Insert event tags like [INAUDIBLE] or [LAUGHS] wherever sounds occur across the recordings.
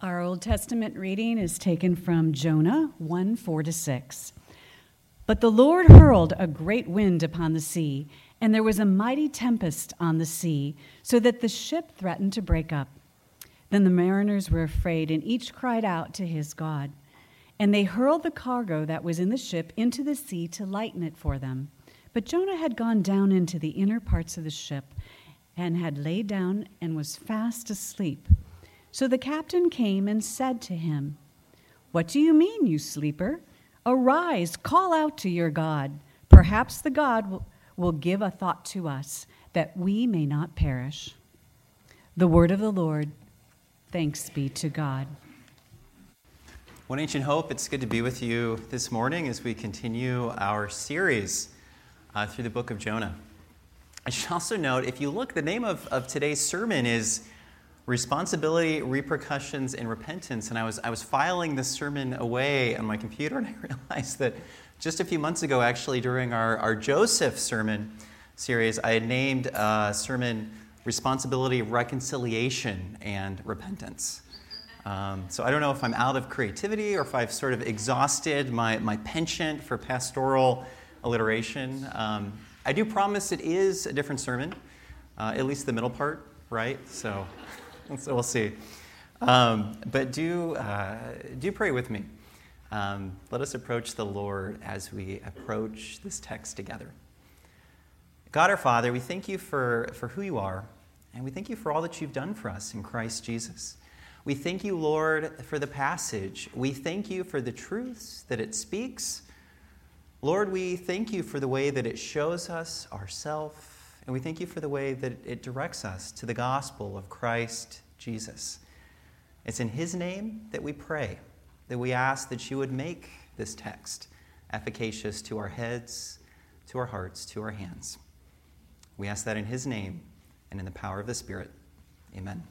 Our Old Testament reading is taken from Jonah 1 4 to 6. But the Lord hurled a great wind upon the sea, and there was a mighty tempest on the sea, so that the ship threatened to break up. Then the mariners were afraid, and each cried out to his God. And they hurled the cargo that was in the ship into the sea to lighten it for them. But Jonah had gone down into the inner parts of the ship, and had laid down and was fast asleep. So the captain came and said to him, What do you mean, you sleeper? Arise, call out to your God. Perhaps the God will, give a thought to us, that we may not perish. The word of the Lord. Thanks be to God. One Ancient Hope, it's good to be with you this morning as we continue our series uh, through the book of Jonah. I should also note if you look, the name of, of today's sermon is responsibility, repercussions, and repentance. And I was, I was filing this sermon away on my computer, and [LAUGHS] I realized that just a few months ago, actually, during our, our Joseph sermon series, I had named a sermon Responsibility, Reconciliation, and Repentance. Um, so I don't know if I'm out of creativity or if I've sort of exhausted my, my penchant for pastoral alliteration. Um, I do promise it is a different sermon, uh, at least the middle part, right? So [LAUGHS] so we'll see. Um, but do, uh, do pray with me. Um, let us approach the Lord as we approach this text together. God our Father, we thank you for, for who you are, and we thank you for all that you've done for us in Christ Jesus. We thank you, Lord, for the passage. We thank you for the truths that it speaks. Lord, we thank you for the way that it shows us ourself and we thank you for the way that it directs us to the gospel of Christ Jesus. It's in His name that we pray, that we ask that you would make this text efficacious to our heads, to our hearts, to our hands. We ask that in His name and in the power of the Spirit. Amen.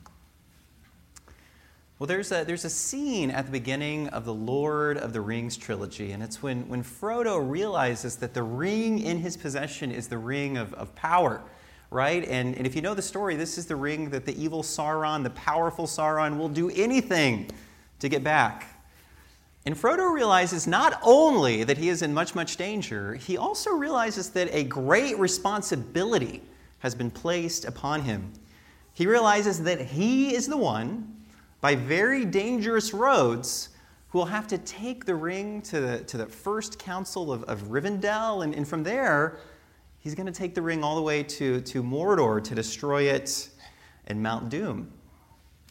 Well, there's a, there's a scene at the beginning of the Lord of the Rings trilogy, and it's when, when Frodo realizes that the ring in his possession is the ring of, of power, right? And, and if you know the story, this is the ring that the evil Sauron, the powerful Sauron, will do anything to get back. And Frodo realizes not only that he is in much, much danger, he also realizes that a great responsibility has been placed upon him. He realizes that he is the one by very dangerous roads who will have to take the ring to the, to the first council of, of Rivendell, and, and from there, he's going to take the ring all the way to, to Mordor to destroy it and Mount Doom.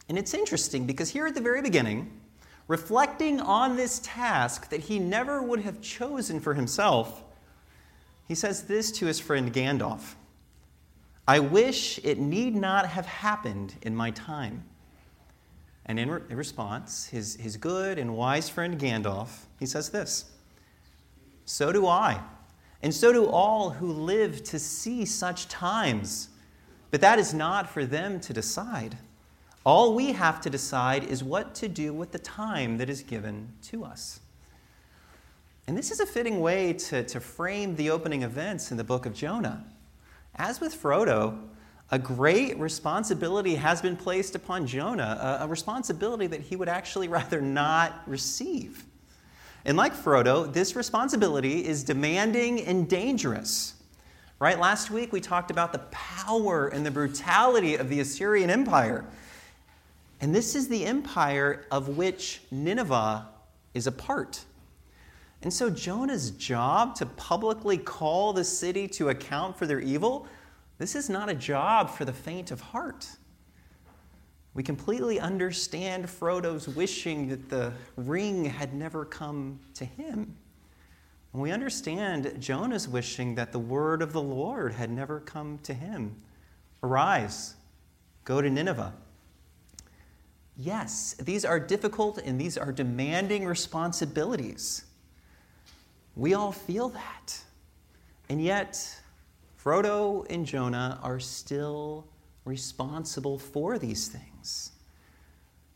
And it's interesting because here at the very beginning, reflecting on this task that he never would have chosen for himself, he says this to his friend Gandalf I wish it need not have happened in my time. And in, re- in response, his, his good and wise friend Gandalf, he says this So do I, and so do all who live to see such times. But that is not for them to decide. All we have to decide is what to do with the time that is given to us. And this is a fitting way to, to frame the opening events in the book of Jonah. As with Frodo, a great responsibility has been placed upon Jonah, a, a, responsibility that he would actually [LAUGHS] rather not receive. And like Frodo, this responsibility is demanding and dangerous. Right? Last week we talked about the power and the brutality of the Assyrian Empire. And this is the empire of which Nineveh is a part. And so Jonah's job to publicly call the city to account for their evil this is not a job for the faint of heart. We completely understand Frodo's wishing that the ring had never come to him. And we understand Jonah's wishing that the word of the Lord had never come to him. Arise, go to Nineveh. Yes, these are difficult and these are demanding responsibilities. We all feel that. And yet, Frodo and Jonah are still responsible for these things.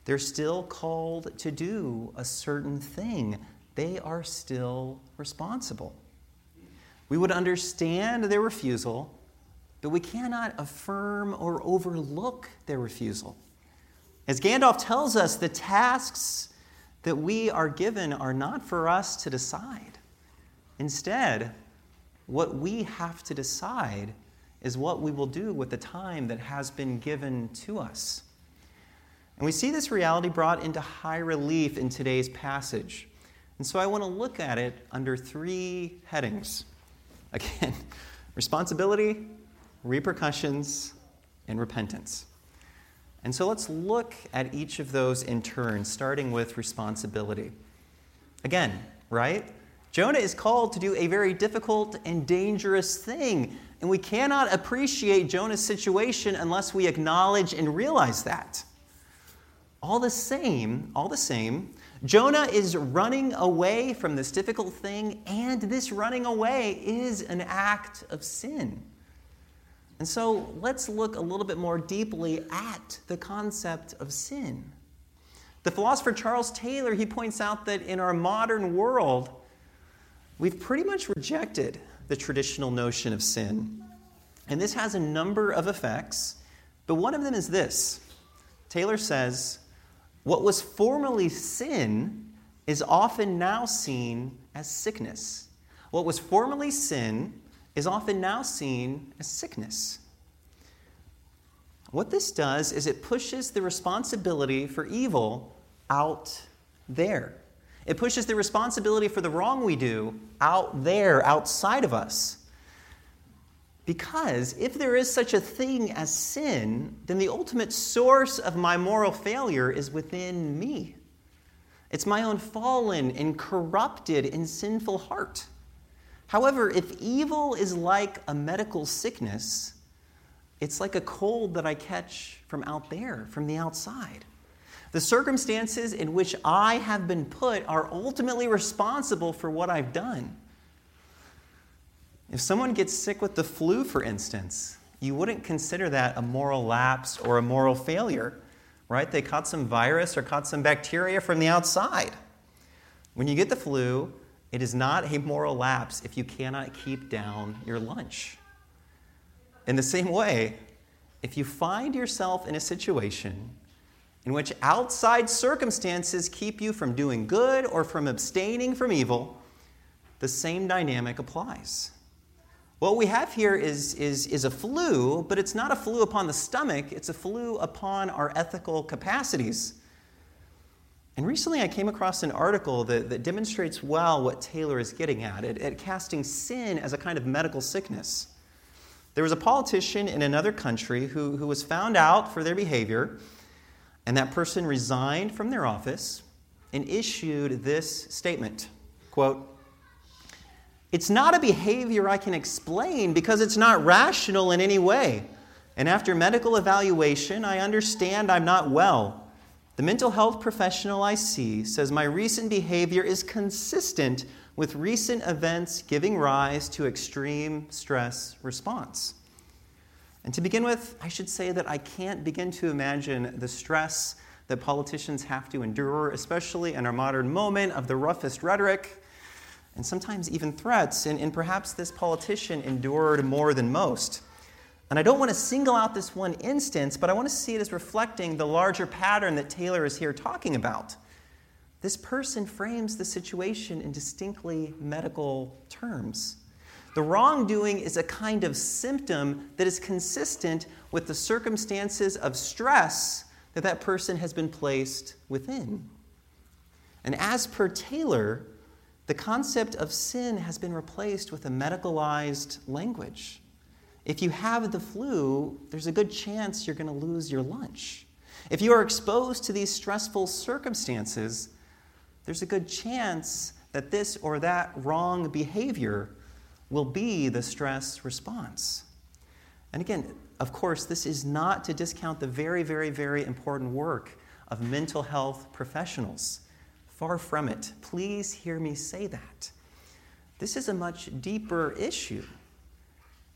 They're still called to do a certain thing. They are still responsible. We would understand their refusal, but we cannot affirm or overlook their refusal. As Gandalf tells us, the tasks that we are given are not for us to decide. Instead, what we have to decide is what we will do with the time that has been given to us. And we see this reality brought into high relief in today's passage. And so I want to look at it under three headings. [LAUGHS] Again, responsibility, repercussions, and repentance. And so let's look at each of those in turn, starting with responsibility. Again, right? Jonah is called to do a very difficult and dangerous thing. And we cannot appreciate Jonah's situation unless we acknowledge and realize that. All the same, all the same, Jonah is running away from this difficult thing, and this running away is an act of sin. And so let's look a little bit more deeply at the concept of sin. The philosopher Charles Taylor, he points out that in our modern world, we've pretty much rejected the traditional notion of sin. And this has a number of effects, but one of them is this. Taylor says, what was formerly sin is often now seen as sickness. What was formerly sin is often now seen as sickness. What this does is it pushes the responsibility for evil out there. It pushes the responsibility for the wrong we do out there, outside of us. Because if there is such a thing as sin, then the ultimate source of my moral failure is within me. It's my own fallen and corrupted and sinful heart. However, if evil is like a medical sickness, it's like a cold that I catch from out there, from the outside. The circumstances in which I have been put are ultimately responsible for what I've done. If someone gets sick with the flu, for instance, you wouldn't consider that a moral lapse or a moral failure, right? They caught some virus or caught some bacteria from the outside. When you get the flu, it is not a moral lapse if you cannot keep down your lunch. In the same way, if you find yourself in a situation in which outside circumstances keep you from doing good or from abstaining from evil, the same dynamic applies. What we have here is, is, is a flu, but it's not a flu upon the stomach, it's a flu upon our ethical capacities. And recently I came across an article that, that demonstrates well what Taylor is getting at, at, at casting sin as a kind of medical sickness. There was a politician in another country who, who was found out for their behavior, and that person resigned from their office and issued this statement quote, It's not a behavior I can explain because it's not rational in any way. And after medical evaluation, I understand I'm not well. The mental health professional I see says my recent behavior is consistent with recent events giving rise to extreme stress response. And to begin with, I should say that I can't begin to imagine the stress that politicians have to endure, especially in our modern moment of the roughest rhetoric and sometimes even threats. And, and perhaps this politician endured more than most. And I don't want to single out this one instance, but I want to see it as reflecting the larger pattern that Taylor is here talking about. This person frames the situation in distinctly medical terms. The wrongdoing is a kind of symptom that is consistent with the circumstances of stress that that person has been placed within. And as per Taylor, the concept of sin has been replaced with a medicalized language. If you have the flu, there's a good chance you're going to lose your lunch. If you are exposed to these stressful circumstances, there's a good chance that this or that wrong behavior will be the stress response. And again, of course, this is not to discount the very, very, very important work of mental health professionals. Far from it. Please hear me say that. This is a much deeper issue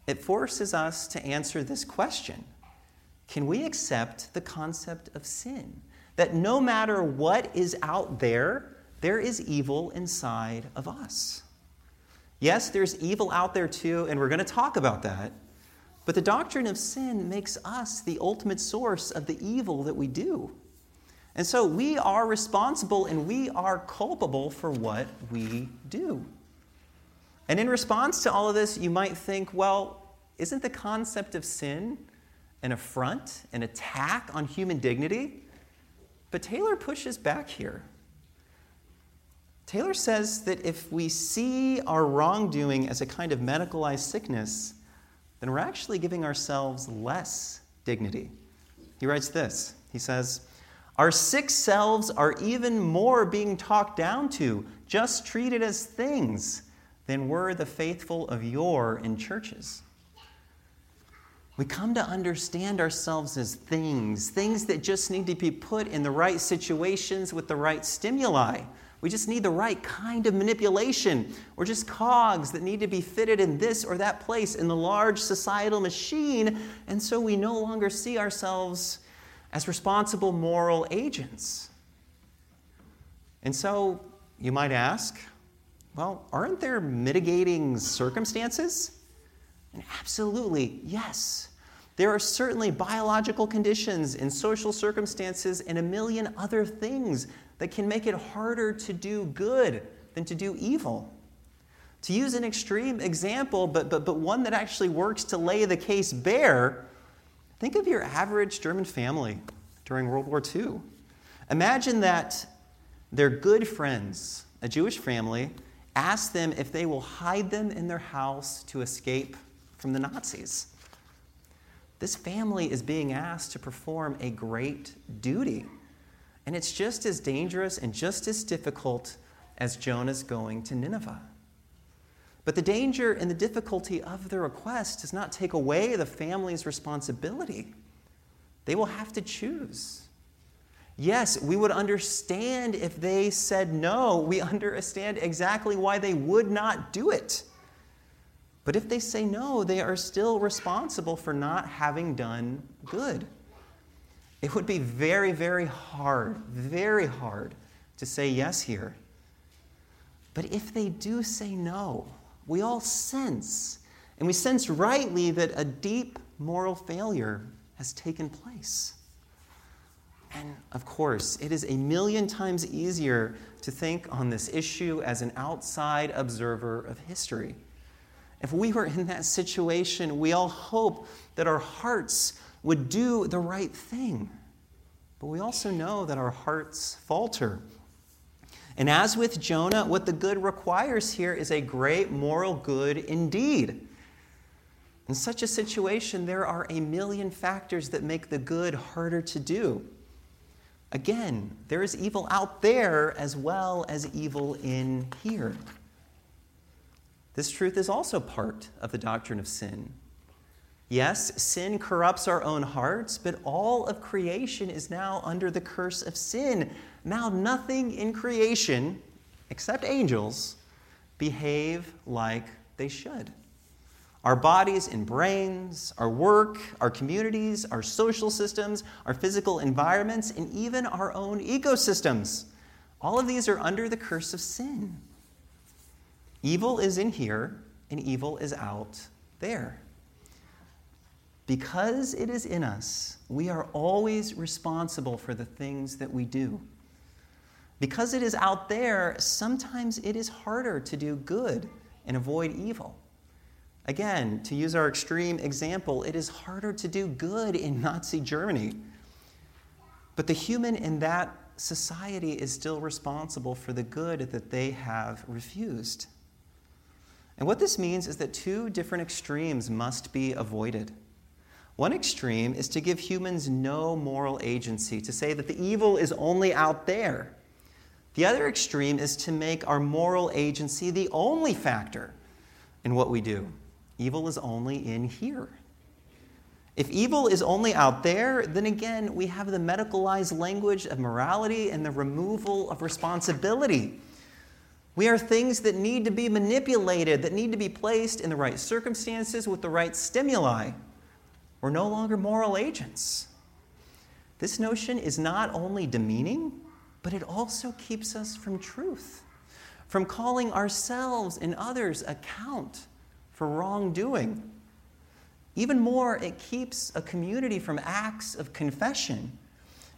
it forces us to answer this question Can we accept the concept of sin? That no matter what is out there, there is evil inside of us. Yes, there's evil out there too, and we're going to talk about that. But the doctrine of sin makes us the ultimate source of the evil that we do. And so we are responsible and we are culpable for what we do. And in response to all of this, you might think, well, isn't the concept of sin an affront, an attack on human dignity? But Taylor pushes back here. Taylor says that if we see our wrongdoing as a kind of medicalized sickness, then we're actually giving ourselves less dignity. He writes this He says, Our sick selves are even more being talked down to, just treated as things, than were the faithful of yore in churches. We come to understand ourselves as things, things that just need to be put in the right situations with the right stimuli. We just need the right kind of manipulation. We're just cogs that need to be fitted in this or that place in the large societal machine, and so we no longer see ourselves as responsible moral agents. And so you might ask, well, aren't there mitigating circumstances? And absolutely, yes. There are certainly biological conditions and social circumstances and a million other things that can make it harder to do good than to do evil. To use an extreme example, but, but, but one that actually works to lay the case bare, think of your average German family during World War II. Imagine that their good friends, a Jewish family, ask them if they will hide them in their house to escape from the Nazis. This family is being asked to perform a great duty. And it's just as dangerous and just as difficult as Jonah's going to Nineveh. But the danger and the difficulty of the request does not take away the family's responsibility. They will have to choose. Yes, we would understand if they said no. We [LAUGHS] understand exactly why they would not do it. But if they say no, they are still responsible for not having done good. It would be very, very hard, very hard to say yes here. But if they do say no, we all sense, and we sense rightly that a deep moral failure has taken place. And of course, it is a million times easier to think on this issue as an outside observer of history. If we were in that situation, we all hope that our hearts would do the right thing. But we also know that our hearts falter. And as with Jonah, what the good requires here is a great moral good indeed. In such a situation, there are a million factors that make the good harder to do. Again, there is evil out there as well as evil in here. This truth is also part of the doctrine of sin. Yes, sin corrupts our own hearts, but all of creation is now under the curse of sin. Now, nothing in creation, except angels, behave like they should. Our bodies and brains, our work, our communities, our social systems, our physical environments, and even our own ecosystems, all of these are under the curse of sin. Evil is in here, and evil is out there. Because it is in us, we are always responsible for the things that we do. Because it is out there, sometimes it is harder to do good and avoid evil. Again, to use our extreme example, it is harder to do good in Nazi Germany. But the human in that society is still responsible for the good that they have refused. And what this means is that two different extremes must be avoided. One extreme is to give humans no moral agency, to say that the evil is only out there. The other extreme is to make our moral agency the only factor in what we do. Evil is only in here. If evil is only out there, then again, we have the medicalized language of morality and the removal of responsibility. We are things that need to be manipulated, that need to be placed in the right circumstances with the right stimuli. We're no longer moral agents. This notion is not only demeaning, but it also keeps us from truth, from calling ourselves and others account for wrongdoing. Even more, it keeps a community from acts of confession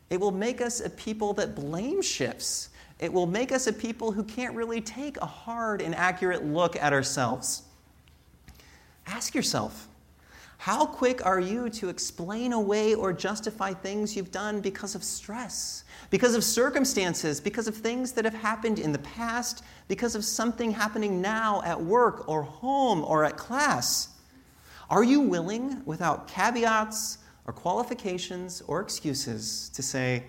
It will make us a people that blame shifts. It will make us a people who can't really take a hard and accurate look at ourselves. Ask yourself how quick are you to explain away or justify things you've done because of stress, because of circumstances, because of things that have happened in the past, because of something happening now at work or home or at class? Are you willing, without caveats or qualifications or excuses, to say,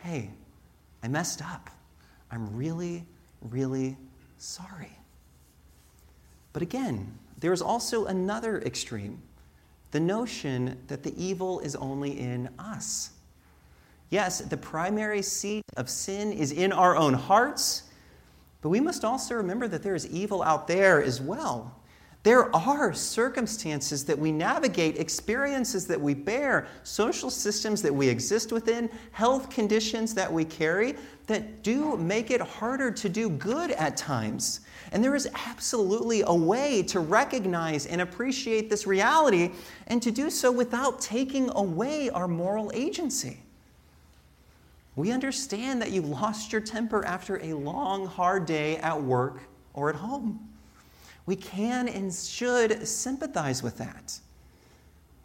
hey, I messed up. I'm really, really sorry? But again, there is also another extreme the notion that the evil is only in us. Yes, the primary seat of sin is in our own hearts, but we must also remember that there is evil out there as well. There are circumstances that we navigate, experiences that we bear, social systems that we exist within, health conditions that we carry that do make it harder to do good at times. And there is absolutely a way to recognize and appreciate this reality and to do so without taking away our moral agency. We understand that you lost your temper after a long, hard day at work or at home. We can and should sympathize with that.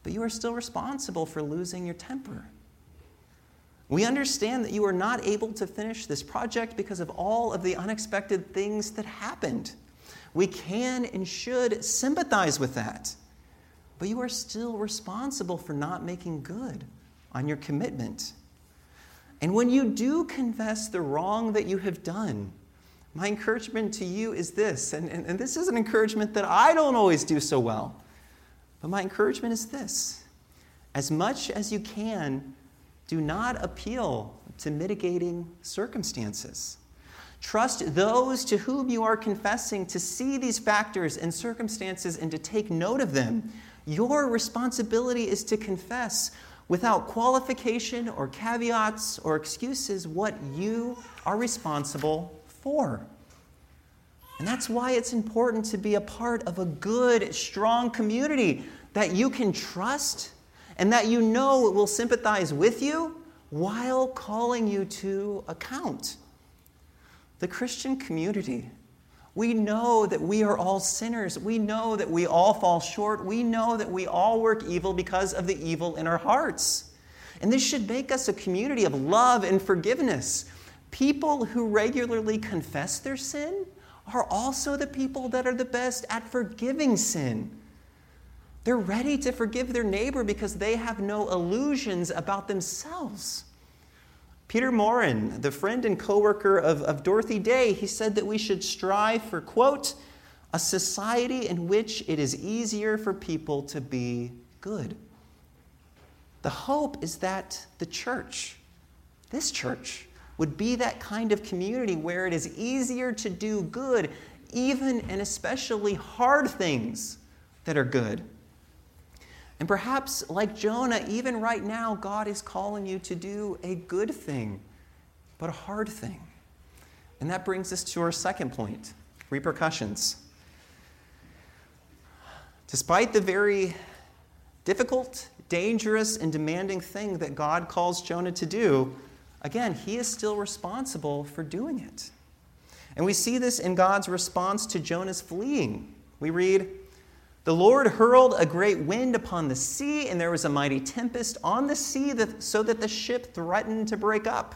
But you are still responsible for losing your temper. We understand that you are not able to finish this project because of all of the unexpected things that happened. We can and should sympathize with that. But you are still responsible for not making good on your commitment. And when you do confess the wrong that you have done, my encouragement to you is this, and, and, and, this is an encouragement that I don't always do so well, but my encouragement is this as much as you can, do not appeal to mitigating circumstances. Trust those to whom you are confessing to see these factors and circumstances and to take note of them. Your responsibility is to confess without qualification or caveats or excuses what you are responsible for. And that's why it's important to be a part of a good, strong community that you can trust and that you know it will sympathize with you while calling you to account. The Christian community, we know that we are all sinners. We know that we all fall short. We know that we all work evil because of the evil in our hearts. And this should make us a community of love and forgiveness People who regularly confess their sin are also the people that are the best at forgiving sin. They're ready to forgive their neighbor because they have no illusions about themselves. Peter Maurin, the friend and coworker of, of Dorothy Day, he said that we should strive for, quote, a society in which it is easier for people to be good. The hope is that the church, this church, would be that kind of community where it is easier to do good, even and especially hard things that are good. And perhaps, like Jonah, even right now, God is calling you to do a good thing, but a hard thing. And that brings us to our second point repercussions. Despite the very difficult, dangerous, and demanding thing that God calls Jonah to do, again, he is still responsible for doing it. And we see this in God's response to Jonah's fleeing. We read, The Lord hurled a great wind upon the sea, and there was a mighty tempest on the sea that, so that the ship threatened to break up.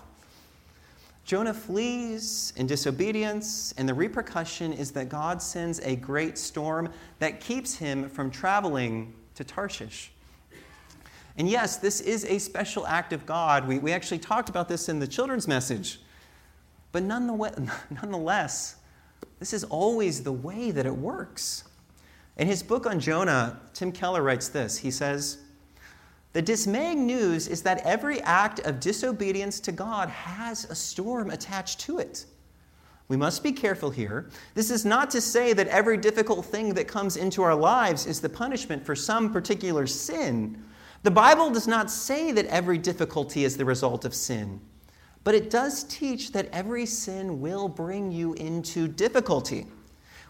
Jonah flees in disobedience, and the repercussion is that God sends a great storm that keeps him from traveling to Tarshish. And yes, this is a special act of God. We, we actually talked about this in the children's message. But [LAUGHS] nonetheless, this is always the way that it works. In his book on Jonah, Tim Keller writes this He says, The dismaying news is that every act of disobedience to God has a storm attached to it. We must be careful here. This is not to say that every difficult thing that comes into our lives is the punishment for some particular sin. The Bible does not say that every difficulty is the result of sin, but it does teach that every sin will bring you into difficulty.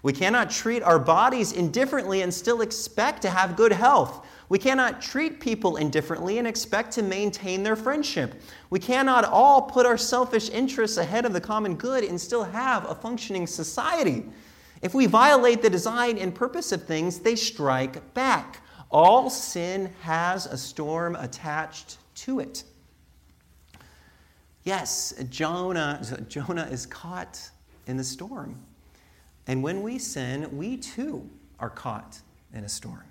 We cannot treat our bodies indifferently and still expect to have good health. We cannot treat people indifferently and expect to maintain their friendship. We cannot all put our selfish interests ahead of the common good and still have a functioning society. If we violate the design and purpose of things, they strike back. All sin has a storm attached to it. Yes, Jonah, Jonah is caught in the storm. And when we sin, we too are caught in a storm.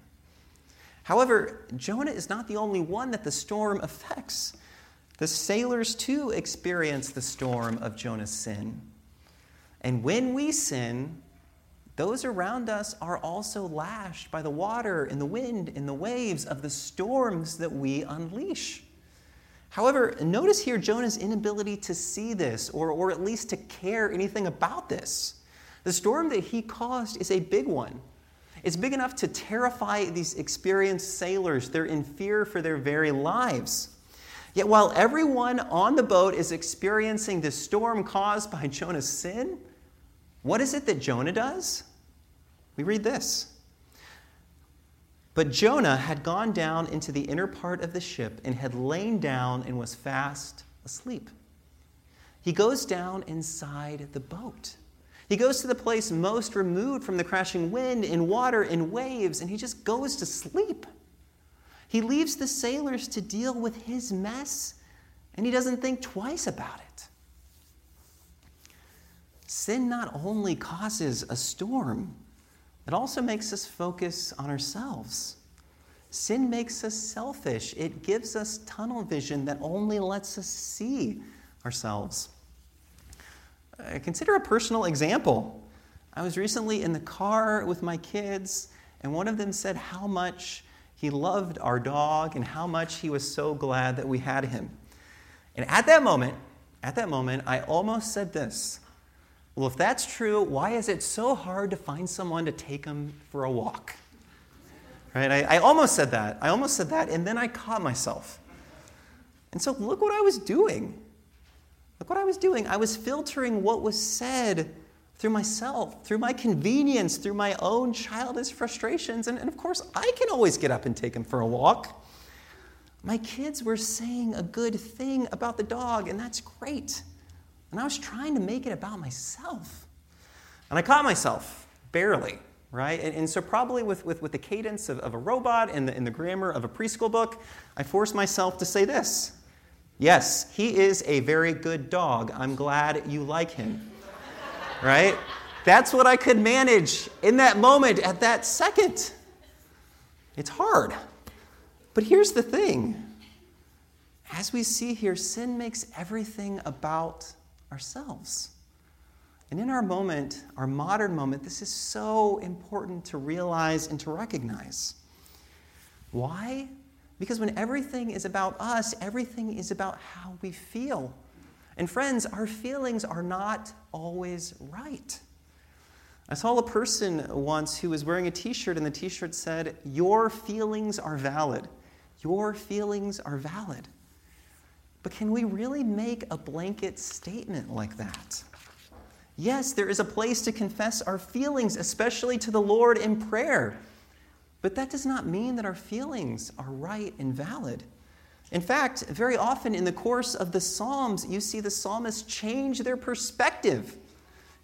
However, Jonah is not the only one that the storm affects. The sailors too experience the storm of Jonah's sin. And when we sin, those around us are also lashed by the water and the wind and the waves of the storms that we unleash. However, notice here Jonah's inability to see this or, or at least to care anything about this. The storm that he caused is a big one. It's big enough to terrify these experienced sailors. They're in fear for their very lives. Yet, while everyone on the boat is experiencing the storm caused by Jonah's sin, what is it that Jonah does? We read this. But Jonah had gone down into the inner part of the ship and had lain down and was fast asleep. He goes down inside the boat. He goes to the place most removed from the crashing wind and water and waves, and he just goes to sleep. He leaves the sailors to deal with his mess, and he doesn't think twice about it. Sin not only causes a storm, it also makes us focus on ourselves. Sin makes us selfish. It gives us tunnel vision that only lets us see ourselves. Uh, consider a personal example. I was recently in the car with my kids, and one of them said how much he loved our dog and how much he was so glad that we had him. And at that moment, at that moment, I almost said this well, if that's true, why is it so hard to find someone to take him for a walk? Right? I, I almost said that. I almost said that, and then I caught myself. And so look what I was doing. Look what I was doing. I was filtering what was said through myself, through my convenience, through my own childish frustrations. And, and, of course, I can always get up and take him for a walk. My kids were saying a good thing about the dog, and that's great. And I was trying to make it about myself. And I caught myself, barely, right? And, and so, probably with, with, with the cadence of, of a robot and the, and the grammar of a preschool book, I forced myself to say this Yes, he is a very good dog. I'm glad you like him, right? That's what I could manage in that moment, at that second. It's hard. But here's the thing as we see here, sin makes everything about ourselves. And in our moment, our modern moment, this is so important to realize and to recognize. Why? Because when everything is about us, everything is about how we feel. And friends, our feelings are not always right. I saw a person once who was wearing a t shirt, and the t shirt said, Your feelings are valid. Your feelings are valid. But can we really make a blanket statement like that? Yes, there is a place to confess our feelings, especially to the Lord in prayer. But that does not mean that our feelings are right and valid. In fact, very often in the course of the Psalms, you see the psalmists change their perspective.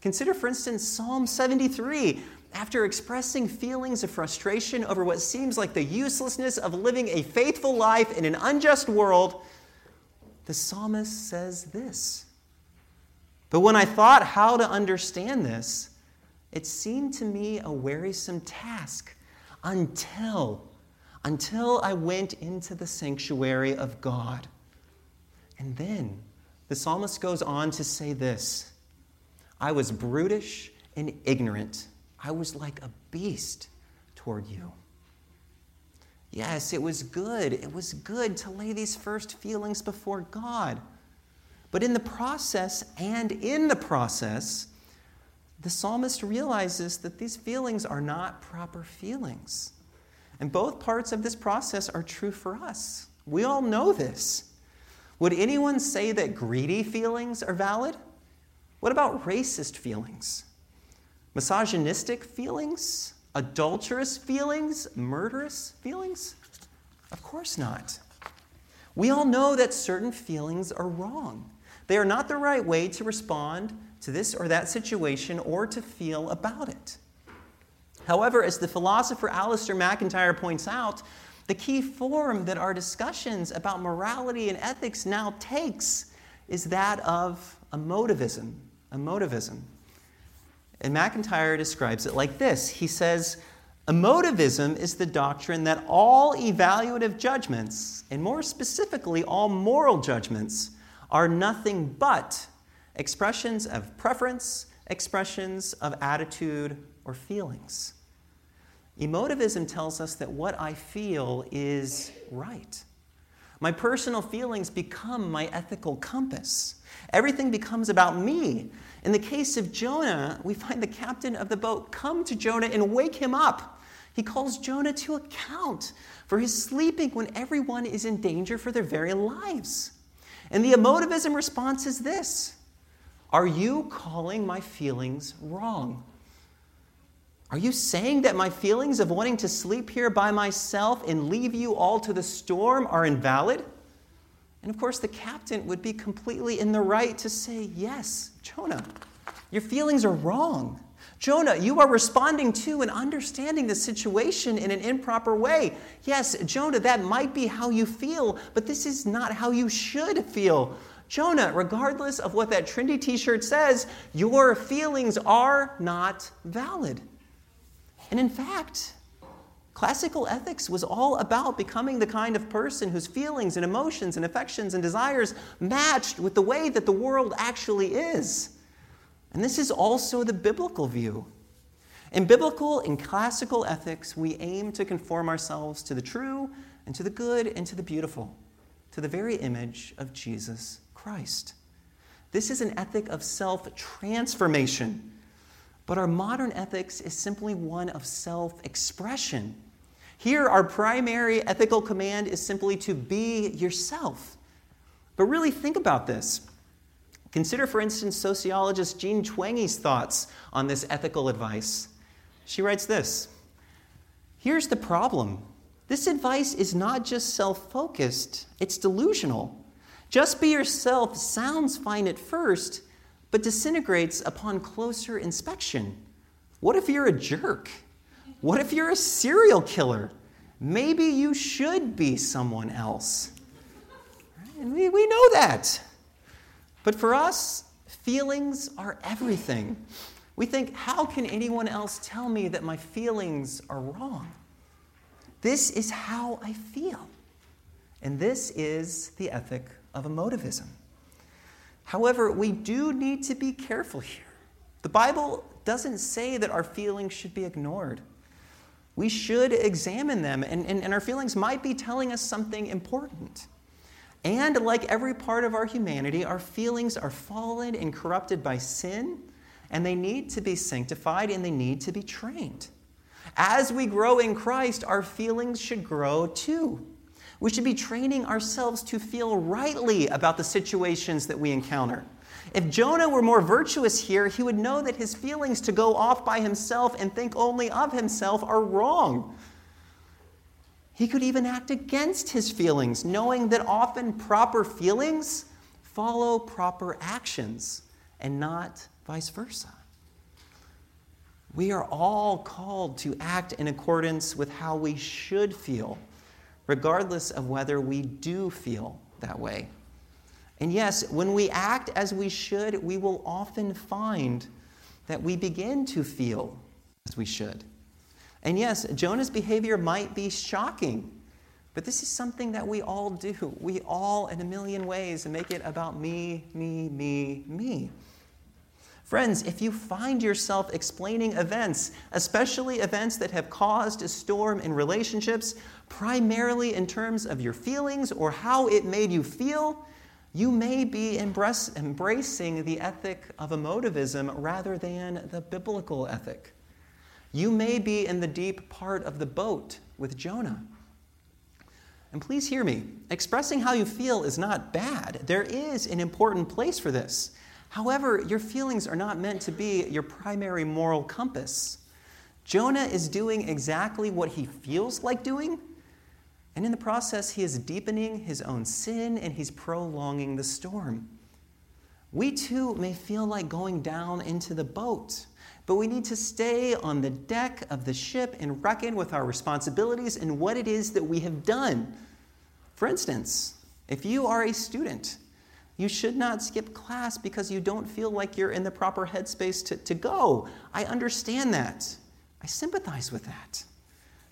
Consider, for instance, Psalm 73. After expressing feelings of frustration over what seems like the uselessness of living a faithful life in an unjust world, the psalmist says this. But when I thought how to understand this, it seemed to me a wearisome task until until I went into the sanctuary of God. And then the psalmist goes on to say this I was brutish and ignorant. I was like a beast toward you. Yes, it was good. It was good to lay these first feelings before God. But in the process, and in the process, the psalmist realizes that these feelings are not proper feelings. And both parts of this process are true for us. We all know this. Would anyone say that greedy feelings are valid? What about racist feelings? Misogynistic feelings? adulterous feelings, murderous feelings? Of course not. We all know that certain feelings are wrong. They are not the right way to respond to this or that situation or to feel about it. However, as the philosopher Alasdair MacIntyre points out, the key form that our discussions about morality and ethics now takes is that of emotivism. Emotivism. And MacIntyre describes it like this He says, Emotivism is the doctrine that all evaluative judgments, and more specifically, all moral judgments, are nothing but expressions of preference, expressions of attitude or feelings. Emotivism tells us that what I feel is right. My personal feelings become my ethical compass. Everything becomes about me. In the case of Jonah, we find the captain of the boat come to Jonah and wake him up. He calls Jonah to account for his sleeping when everyone is in danger for their very lives. And the emotivism response is this Are you calling my feelings wrong? Are you saying that my feelings of wanting to sleep here by myself and leave you all to the storm are invalid? And of course, the captain would be completely in the right to say, Yes, Jonah, your feelings are wrong. Jonah, you are responding to and understanding the situation in an improper way. Yes, Jonah, that might be how you feel, but this is not how you should feel. Jonah, regardless of what that trendy t shirt says, your feelings are not valid. And in fact, classical ethics was all about becoming the kind of person whose feelings and emotions and affections and desires matched with the way that the world actually is. And this is also the biblical view. In biblical and classical ethics, we aim to conform ourselves to the true and to the good and to the beautiful, to the very image of Jesus Christ. This is an ethic of self transformation but our modern ethics is simply one of self expression. Here, our primary ethical command is simply to be yourself. But really think about this. Consider, for instance, sociologist Jean Twenge's thoughts on this ethical advice. She writes this Here's the problem this advice is not just self focused, it's delusional. Just be yourself sounds fine at first, but disintegrates upon closer inspection. What if you're a jerk? What if you're a serial killer? Maybe you should be someone else. And we, we know that. But for us, feelings are everything. We think, how can anyone else tell me that my feelings are wrong? This is how I feel. And this is the ethic of emotivism. However, we do need to be careful here. The Bible doesn't say that our feelings should be ignored. We should examine them, and, and, and, our feelings might be telling us something important. And like every part of our humanity, our feelings are fallen and corrupted by sin, and they need to be sanctified and they need to be trained. As we grow in Christ, our feelings should grow too. We should be training ourselves to feel rightly about the situations that we encounter. If Jonah were more virtuous here, he would know that his feelings to go off by himself and think only of himself are wrong. He could even act against his feelings, knowing that often proper feelings follow proper actions and not vice versa. We are all called to act in accordance with how we should feel regardless of whether we do feel that way. And yes, when we act as we should, we will often find that we begin to feel as we should. And yes, Jonah's behavior might be shocking, but this is something that we all do. We all, in a million ways, make it about me, me, me, me. Friends, if you find yourself explaining events, especially events that have caused a storm in relationships, primarily in terms of your feelings or how it made you feel, you may be embracing the ethic of emotivism rather than the biblical ethic. You may be in the deep part of the boat with Jonah. And please hear me. Expressing how you feel is not bad. There is an important place for this. However, your feelings are not meant to be your primary moral compass. Jonah is doing exactly what he feels like doing, And in the process, he is deepening his own sin and he's prolonging the storm. We too may feel like going down into the boat, but we need to stay on the deck of the ship and reckon with our responsibilities and what it is that we have done. For instance, if you are a student, you should not skip class because you don't feel like you're in the proper headspace to, to go. I understand that. I sympathize with that.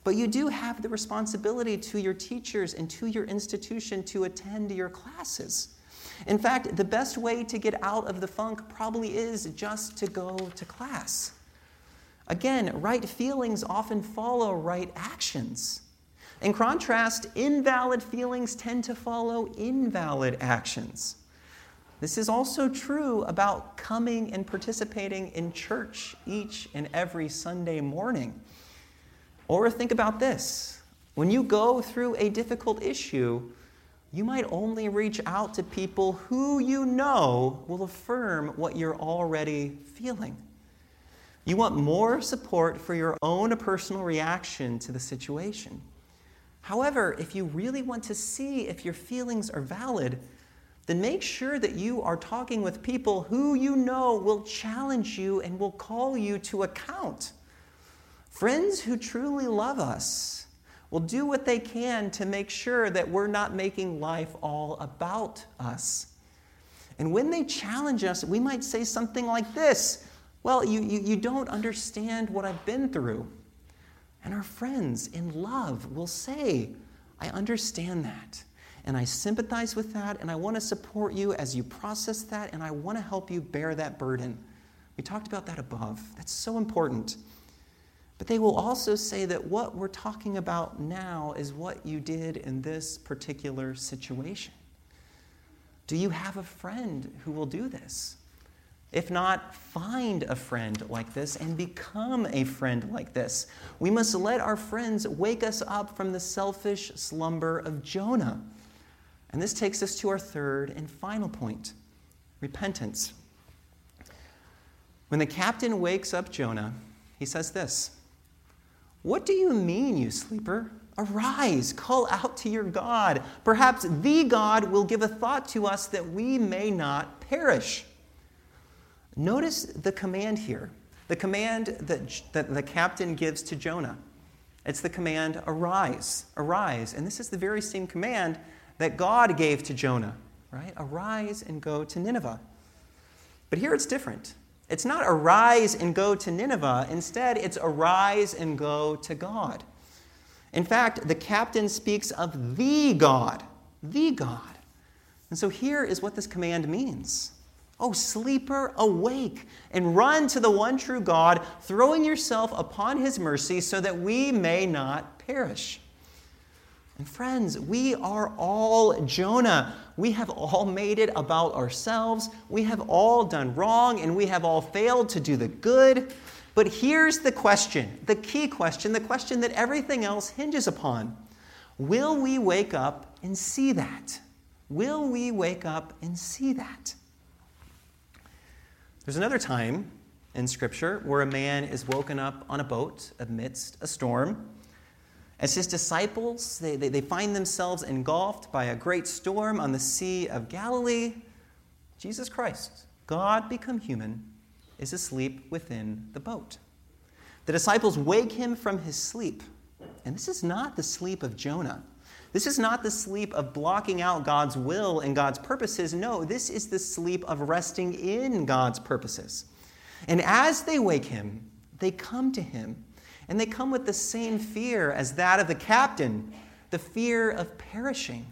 But you do have the responsibility to your teachers and to your institution to attend your classes. In fact, the best way to get out of the funk probably is just to go to class. Again, right feelings often follow right actions. In contrast, invalid feelings tend to follow invalid actions. This is also true about coming and participating in church each and every Sunday morning. Or think about this when you go through a difficult issue, you might only reach out to people who you know will affirm what you're already feeling. You want more support for your own personal reaction to the situation. However, if you really want to see if your feelings are valid, then make sure that you are talking with people who you know will challenge you and will call you to account. Friends who truly love us will do what they can to make sure that we're not making life all about us. And when they challenge us, we might say something like this Well, you, you, you don't understand what I've been through. And our friends in love will say, I understand that. And I sympathize with that, and I want to support you as you process that, and I want to help you bear that burden. We talked about that above. That's so important. But they will also say that what we're talking about now is what you did in this particular situation. Do you have a friend who will do this? If not, find a friend like this and become a friend like this. We must let our friends wake us up from the selfish slumber of Jonah. And this takes us to our third and final point repentance. When the captain wakes up Jonah, he says this What do you mean, you sleeper? Arise, call out to your God. Perhaps the God will give a thought to us that we may not perish. Notice the command here the command that, that the captain gives to Jonah. It's the command, arise, arise. And this is the very same command that God gave to Jonah, right? Arise and go to Nineveh. But here it's different. It's not arise and go to Nineveh. Instead, it's arise and go to God. In fact, the captain speaks of the God, the God. And so here is what this command means. Oh, sleeper, awake and run to the one true God, throwing yourself upon his mercy so that we may not perish. And friends, we are all Jonah. We have all made it about ourselves. We have all done wrong and we have all failed to do the good. But here's the question the key question, the question that everything else hinges upon Will we wake up and see that? Will we wake up and see that? There's another time in Scripture where a man is woken up on a boat amidst a storm. As his disciples, they, they, they, find themselves engulfed by a great storm on the Sea of Galilee. Jesus Christ, God become human, is asleep within the boat. The disciples wake him from his sleep. And this is not the sleep of Jonah. This is not the sleep of blocking out God's will and God's purposes. No, this is the sleep of resting in God's purposes. And as they wake him, they come to him, and they come with the same fear as that of the captain the fear of perishing.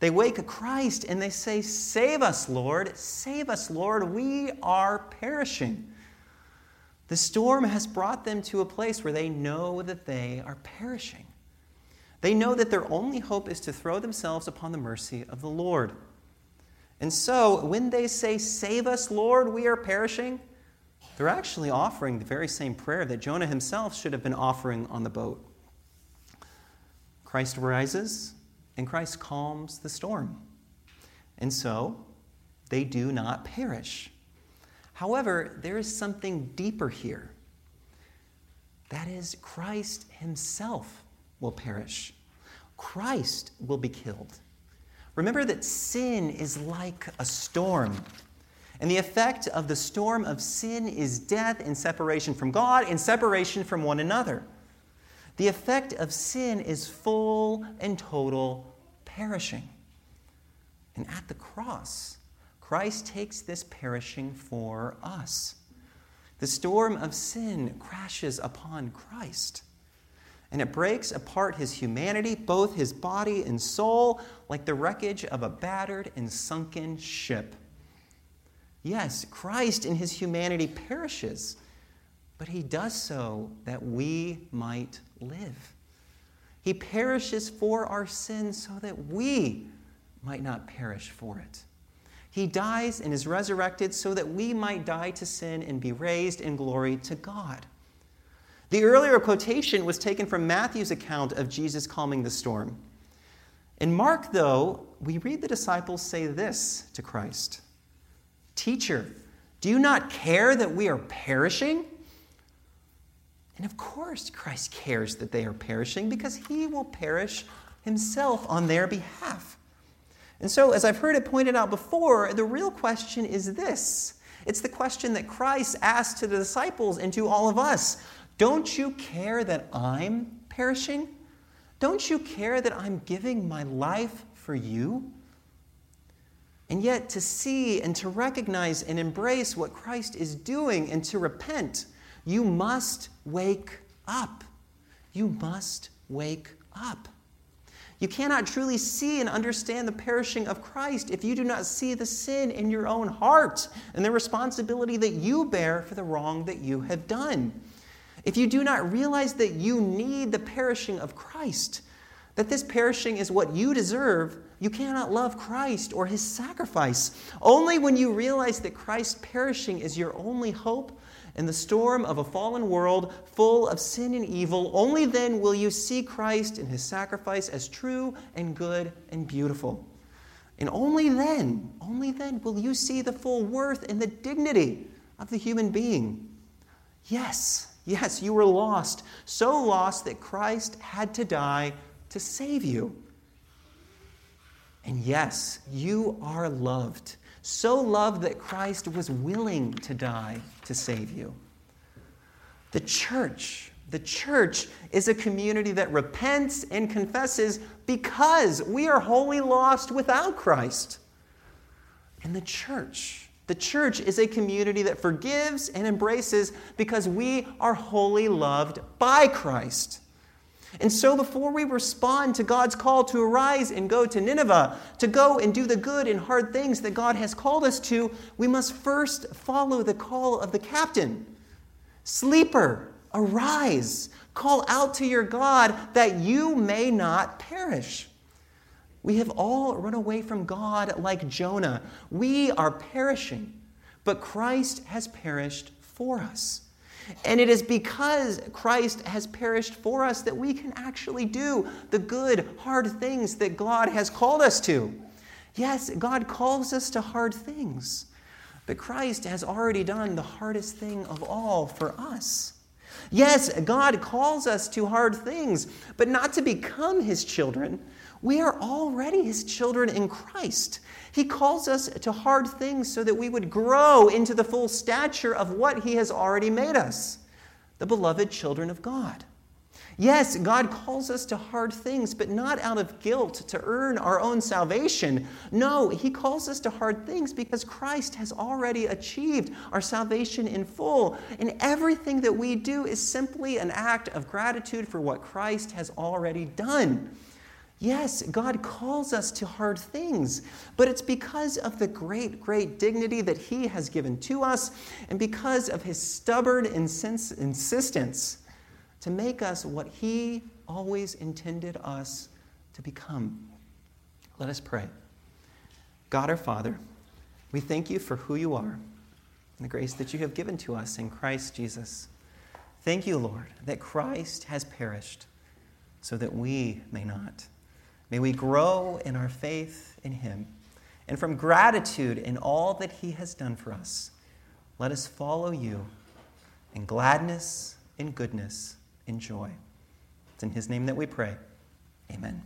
They wake a Christ and they say, Save us, Lord, save us, Lord, we are perishing. The storm has brought them to a place where they know that they are perishing. They know that their only hope is to throw themselves upon the mercy of the Lord. And so, when they say, Save us, Lord, we are perishing, they're actually offering the very same prayer that Jonah himself should have been offering on the boat. Christ rises, and Christ calms the storm. And so, they do not perish. However, there is something deeper here. That is, Christ himself will perish. Christ will be killed. Remember that sin is like a storm. And the effect of the storm of sin is death and separation from God and separation from one another. The effect of sin is full and total perishing. And at the cross, Christ takes this perishing for us. The storm of sin crashes upon Christ. And it breaks apart his humanity, both his body and soul, like the wreckage of a battered and sunken ship. Yes, Christ in his humanity perishes, but he does so that we might live. He perishes for our sins so that we might not perish for it. He dies and is resurrected so that we might die to sin and be raised in glory to God. The earlier quotation was taken from Matthew's account of Jesus calming the storm. In Mark, though, we read the disciples say this to Christ Teacher, do you not care that we are perishing? And of course, Christ cares that they are perishing because he will perish himself on their behalf. And so, as I've heard it pointed out before, the real question is this it's the question that Christ asked to the disciples and to all of us Don't you care that I'm perishing? Don't you care that I'm giving my life for you? And yet, to see and to recognize and embrace what Christ is doing and to repent, you must wake up. You must wake up. You cannot truly see and understand the perishing of Christ if you do not see the sin in your own heart and the responsibility that you bear for the wrong that you have done. If you do not realize that you need the perishing of Christ, that this perishing is what you deserve, you cannot love Christ or his sacrifice. Only when you realize that Christ's perishing is your only hope in the storm of a fallen world full of sin and evil, only then will you see Christ and his sacrifice as true and good and beautiful. And only then, only then will you see the full worth and the dignity of the human being. Yes, yes, you were lost, so lost that Christ had to die to save you. And yes, you are loved so loved that Christ was willing to die to save you. The church, the church is a community that repents and confesses because we are wholly lost without Christ. And the church, the church is a community that forgives and embraces because we are wholly loved by Christ. And so, before we respond to God's call to arise and go to Nineveh, to go and do the good and hard things that God has called us to, we must first follow the call of the captain. Sleeper, arise, call out to your God that you may not perish. We have all run away from God like Jonah. We are perishing, but Christ has perished for us. And it is because Christ has perished for us that we can actually do the good, hard things that God has called us to. Yes, God calls us to hard things, but Christ has already done the hardest thing of all for us. Yes, God calls us to hard things, but not to become His children. We are already His children in Christ. He calls us to hard things so that we would grow into the full stature of what He has already made us the beloved children of God. Yes, God calls us to hard things, but not out of guilt to earn our own salvation. No, He calls us to hard things because Christ has already achieved our salvation in full. And everything that we do is simply an act of gratitude for what Christ has already done. Yes, God calls us to hard things, but it's because of the great, great dignity that He has given to us and because of His stubborn insistence to make us what He always intended us to become. Let us pray. God our Father, we thank you for who you are and the grace that you have given to us in Christ Jesus. Thank you, Lord, that Christ has perished so that we may not. May we grow in our faith in Him. And from gratitude in all that He has done for us, let us follow you in gladness, in goodness, in joy. It's in His name that we pray. Amen.